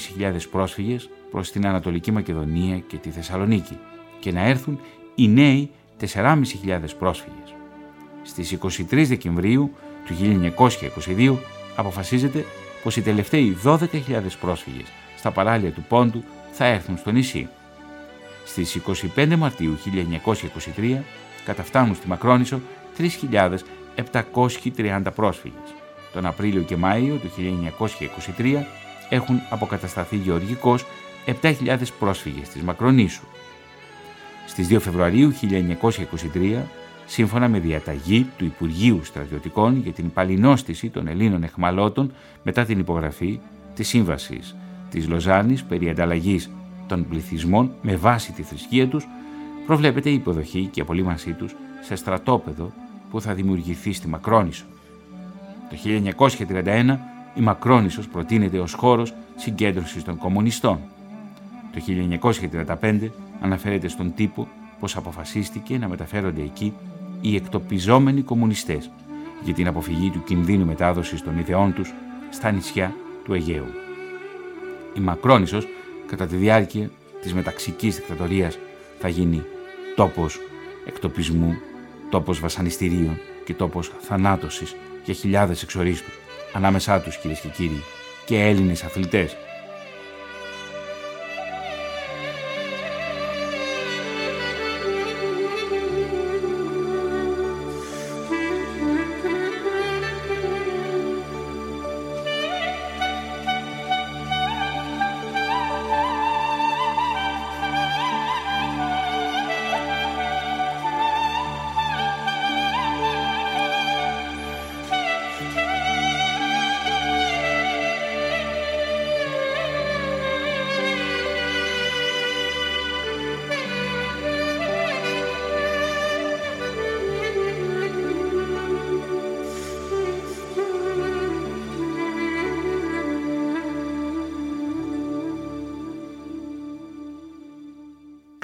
πρόσφυγες προς την Ανατολική Μακεδονία και τη Θεσσαλονίκη και να έρθουν οι νέοι 4.500 πρόσφυγες. Στις 23 Δεκεμβρίου του 1922 αποφασίζεται πως οι τελευταίοι 12.000 πρόσφυγες στα παράλια του Πόντου θα έρθουν στο νησί. Στις 25 Μαρτίου 1923 καταφτάνουν στη Μακρόνησο 3.730 πρόσφυγες. Τον Απρίλιο και Μάιο του 1923 έχουν αποκατασταθεί γεωργικώς 7.000 πρόσφυγες της Μακρονήσου. Στις 2 Φεβρουαρίου 1923, σύμφωνα με διαταγή του Υπουργείου Στρατιωτικών για την παλινόστηση των Ελλήνων εχμαλώτων μετά την υπογραφή της Σύμβασης της Λοζάνης περί ανταλλαγής των πληθυσμών με βάση τη θρησκεία τους, προβλέπεται η υποδοχή και απολύμασή τους σε στρατόπεδο που θα δημιουργηθεί στη Μακρόνησο. Το 1931 η Μακρόνησος προτείνεται ως χώρος συγκέντρωσης των κομμουνιστών. Το 1935 αναφέρεται στον τύπο πως αποφασίστηκε να μεταφέρονται εκεί οι εκτοπιζόμενοι κομμουνιστές για την αποφυγή του κινδύνου μετάδοσης των ιδεών τους στα νησιά του Αιγαίου. Η Μακρόνησος κατά τη διάρκεια της μεταξικής δικτατορίας θα γίνει τόπος εκτοπισμού, τόπος βασανιστήριων και τόπος θανάτωσης για χιλιάδες εξορίστους, ανάμεσά τους κυρίες και κύριοι και Έλληνες αθλητές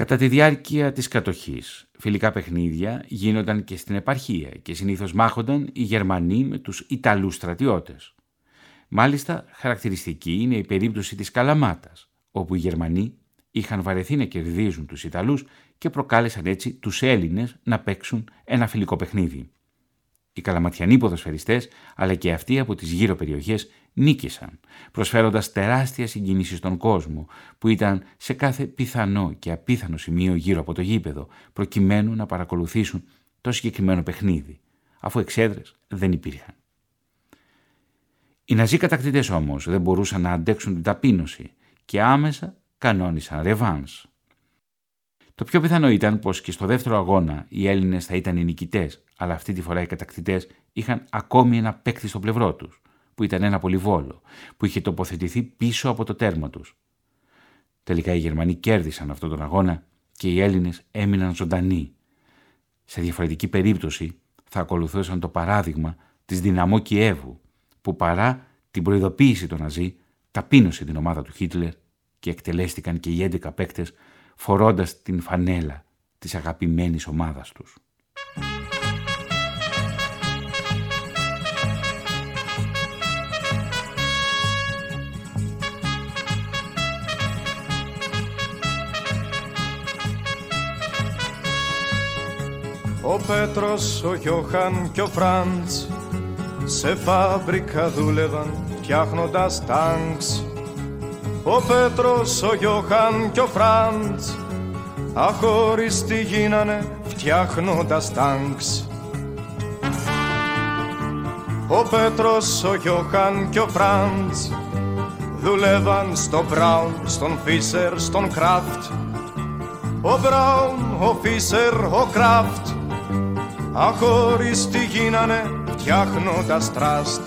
Κατά τη διάρκεια της κατοχής, φιλικά παιχνίδια γίνονταν και στην επαρχία και συνήθως μάχονταν οι Γερμανοί με τους Ιταλούς στρατιώτες. Μάλιστα, χαρακτηριστική είναι η περίπτωση της Καλαμάτας, όπου οι Γερμανοί είχαν βαρεθεί να κερδίζουν τους Ιταλούς και προκάλεσαν έτσι τους Έλληνες να παίξουν ένα φιλικό παιχνίδι. Οι καλαματιανοί ποδοσφαιριστές, αλλά και αυτοί από τις γύρω περιοχές, νίκησαν, προσφέροντας τεράστια συγκίνηση στον κόσμο, που ήταν σε κάθε πιθανό και απίθανο σημείο γύρω από το γήπεδο, προκειμένου να παρακολουθήσουν το συγκεκριμένο παιχνίδι, αφού εξέδρες δεν υπήρχαν. Οι ναζί κατακτητές όμως δεν μπορούσαν να αντέξουν την ταπείνωση και άμεσα κανόνισαν ρεβάνς. Το πιο πιθανό ήταν πως και στο δεύτερο αγώνα οι Έλληνες θα ήταν οι νικητές, αλλά αυτή τη φορά οι κατακτητές είχαν ακόμη ένα παίκτη στο πλευρό τους, που ήταν ένα πολυβόλο, που είχε τοποθετηθεί πίσω από το τέρμα τους. Τελικά οι Γερμανοί κέρδισαν αυτόν τον αγώνα και οι Έλληνες έμειναν ζωντανοί. Σε διαφορετική περίπτωση θα ακολουθούσαν το παράδειγμα της δυναμό Κιέβου, που παρά την προειδοποίηση των Ναζί, ταπείνωσε την ομάδα του Χίτλερ και εκτελέστηκαν και οι 11 παίκτες φορώντας την φανέλα της αγαπημένης ομάδας τους. Ο Πέτρος, ο Γιώχαν και ο Φραντς σε φάμπρικα δούλευαν φτιάχνοντας τάγκς. Ο Πέτρος, ο Γιώχαν και ο Φραντς αχωριστοί γίνανε φτιάχνοντας τάγκς. Ο Πέτρος, ο Γιώχαν και ο Φραντς δουλεύαν στο Μπράουν, στον Φίσερ, στον Κράφτ. Ο Μπράουν, ο Φίσερ, ο Κράφτ αχώριστοι γίνανε φτιάχνοντας τραστ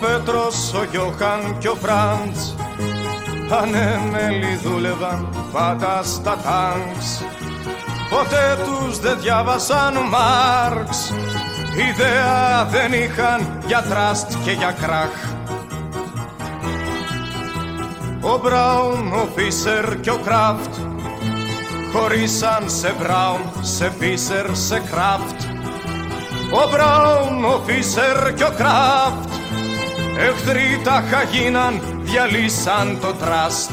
Πέτρος, ο Γιώχαν και ο Φραντς ανέμελοι δούλευαν πάντα στα τάγκς Ποτέ τους δεν διάβασαν Μάρξ. Ιδέα δεν είχαν για τραστ και για κράχ. Ο Μπράουν, ο Φίσερ και ο Κράφτ χωρίσαν σε Μπράουν, σε Φίσερ, σε Κράφτ. Ο Μπράουν, ο Φίσερ και ο Κράφτ Εχθροί τα χαγίναν, διαλύσαν το τραστ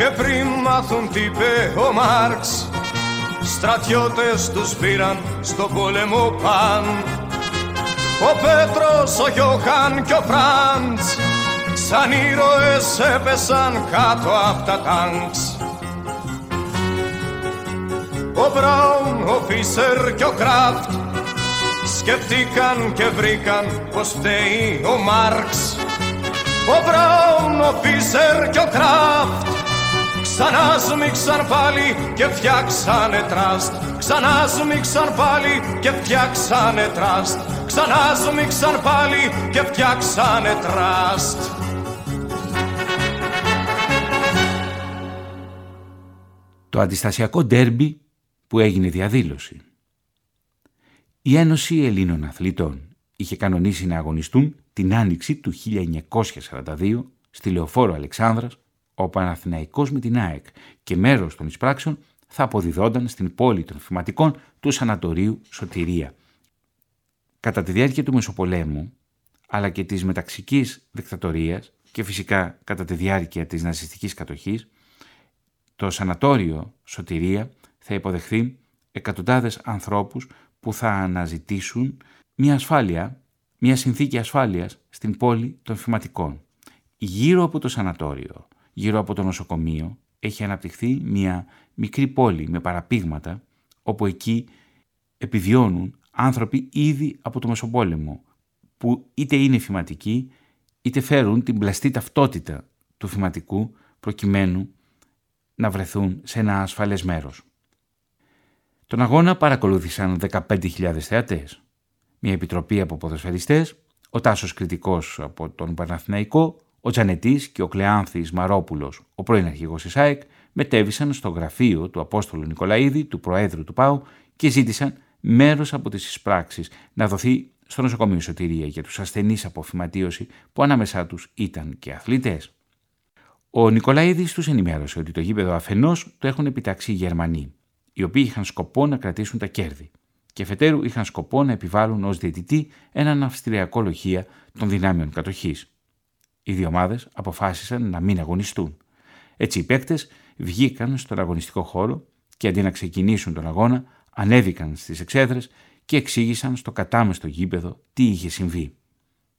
Και πριν μάθουν τι είπε ο Μάρξ Στρατιώτες τους πήραν στο πόλεμο παν ο Πέτρος, ο Γιώχαν και ο Φραντς σαν ήρωες έπεσαν κάτω από τα τάγκς. Ο Μπράουν, ο Φίσερ και ο Κράφτ σκεφτήκαν και βρήκαν πως φταίει ο Μάρξ. Ο Μπράουν, ο Φίσερ και ο Κράφτ ξανά σμίξαν πάλι και φτιάξανε τραστ. Ξανά σμίξαν πάλι και φτιάξανε τραστ ξανά σμίξαν πάλι και φτιάξανε τραστ. Το αντιστασιακό ντέρμπι που έγινε διαδήλωση. Η Ένωση Ελλήνων Αθλητών είχε κανονίσει να αγωνιστούν την άνοιξη του 1942 στη Λεωφόρο Αλεξάνδρας, ο Παναθηναϊκός με την ΑΕΚ και μέρος των εισπράξεων θα αποδιδόνταν στην πόλη των φηματικών του Σανατορίου Σωτηρία Κατά τη διάρκεια του Μεσοπολέμου, αλλά και της μεταξικής δικτατορίας και φυσικά κατά τη διάρκεια της ναζιστικής κατοχής, το σανατόριο Σωτηρία θα υποδεχθεί εκατοντάδες ανθρώπους που θα αναζητήσουν μια ασφάλεια, μια συνθήκη ασφάλειας στην πόλη των φυματικών. Γύρω από το σανατόριο, γύρω από το νοσοκομείο, έχει αναπτυχθεί μια μικρή πόλη με παραπήγματα, όπου εκεί επιβιώνουν άνθρωποι ήδη από το Μεσοπόλεμο, που είτε είναι φηματικοί, είτε φέρουν την πλαστή ταυτότητα του φηματικού προκειμένου να βρεθούν σε ένα ασφαλές μέρος. Τον αγώνα παρακολούθησαν 15.000 θεατές. Μια επιτροπή από ποδοσφαιριστές, ο Τάσος Κριτικός από τον Παναθηναϊκό, ο Τζανετής και ο Κλεάνθης Μαρόπουλος, ο πρώην αρχηγός της ΑΕΚ, μετέβησαν στο γραφείο του Απόστολου Νικολαίδη, του Προέδρου του ΠΑΟ και ζήτησαν μέρος από τις εισπράξεις να δοθεί στο νοσοκομείο Σωτηρία για τους ασθενείς από φυματίωση που ανάμεσά τους ήταν και αθλητές. Ο Νικολαίδης τους ενημέρωσε ότι το γήπεδο αφενός το έχουν επιτάξει οι Γερμανοί, οι οποίοι είχαν σκοπό να κρατήσουν τα κέρδη, και φετέρου είχαν σκοπό να επιβάλλουν ως διαιτητή έναν αυστριακό λοχεία των δυνάμεων κατοχής. Οι δύο ομάδες αποφάσισαν να μην αγωνιστούν. Έτσι οι παίκτες βγήκαν στον αγωνιστικό χώρο και αντί να ξεκινήσουν τον αγώνα, ανέβηκαν στις εξέδρες και εξήγησαν στο κατάμεστο γήπεδο τι είχε συμβεί.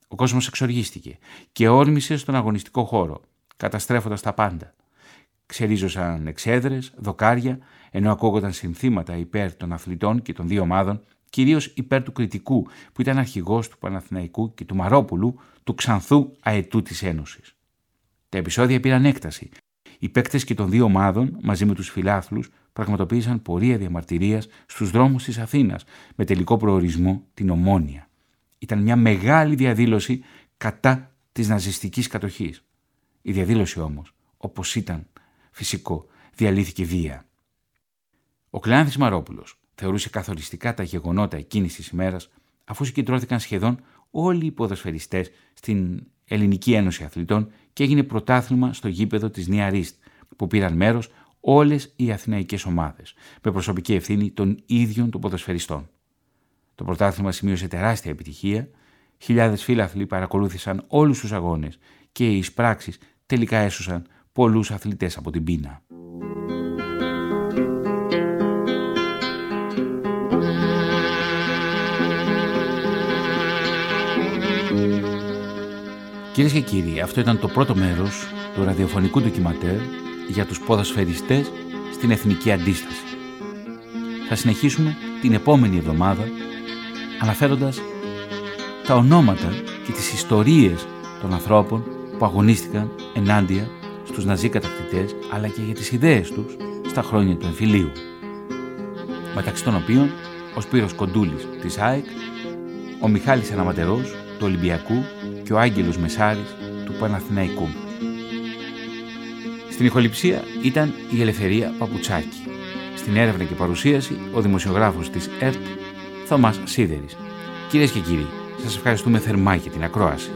Ο κόσμος εξοργίστηκε και όρμησε στον αγωνιστικό χώρο, καταστρέφοντας τα πάντα. Ξερίζωσαν εξέδρες, δοκάρια, ενώ ακούγονταν συνθήματα υπέρ των αθλητών και των δύο ομάδων, κυρίως υπέρ του κριτικού που ήταν αρχηγός του Παναθηναϊκού και του Μαρόπουλου, του ξανθού αετού της Ένωσης. Τα επεισόδια πήραν έκταση. Οι παίκτες και των δύο ομάδων, μαζί με τους φιλάθλους, πραγματοποίησαν πορεία διαμαρτυρίας στους δρόμους της Αθήνας με τελικό προορισμό την Ομόνια. Ήταν μια μεγάλη διαδήλωση κατά της ναζιστικής κατοχής. Η διαδήλωση όμως, όπως ήταν φυσικό, διαλύθηκε βία. Ο Κλεάνθης Μαρόπουλος θεωρούσε καθοριστικά τα γεγονότα εκείνης της ημέρας αφού συγκεντρώθηκαν σχεδόν όλοι οι ποδοσφαιριστές στην Ελληνική Ένωση Αθλητών και έγινε πρωτάθλημα στο γήπεδο της Νέα Ρίστ, που πήραν μέρος όλες οι αθηναϊκές ομάδες, με προσωπική ευθύνη των ίδιων των ποδοσφαιριστών. Το πρωτάθλημα σημείωσε τεράστια επιτυχία, χιλιάδες φίλαθλοι παρακολούθησαν όλους τους αγώνες και οι εισπράξεις τελικά έσωσαν πολλούς αθλητές από την πείνα. Κυρίες και κύριοι, αυτό ήταν το πρώτο μέρος του ραδιοφωνικού ντοκιματέρ για τους ποδοσφαιριστές στην Εθνική Αντίσταση. Θα συνεχίσουμε την επόμενη εβδομάδα αναφέροντας τα ονόματα και τις ιστορίες των ανθρώπων που αγωνίστηκαν ενάντια στους ναζί κατακτητές αλλά και για τις ιδέες τους στα χρόνια του εμφυλίου. Μεταξύ των οποίων ο Σπύρος Κοντούλης της ΑΕΚ, ο Μιχάλης Αναματερός του Ολυμπιακού και ο Άγγελος Μεσάρης του Παναθηναϊκού. Στην ηχοληψία ήταν η Ελευθερία Παπουτσάκη. Στην έρευνα και παρουσίαση ο δημοσιογράφος της ΕΡΤ Θωμάς Σίδερης. Κυρίες και κύριοι, σας ευχαριστούμε θερμά για την ακρόαση.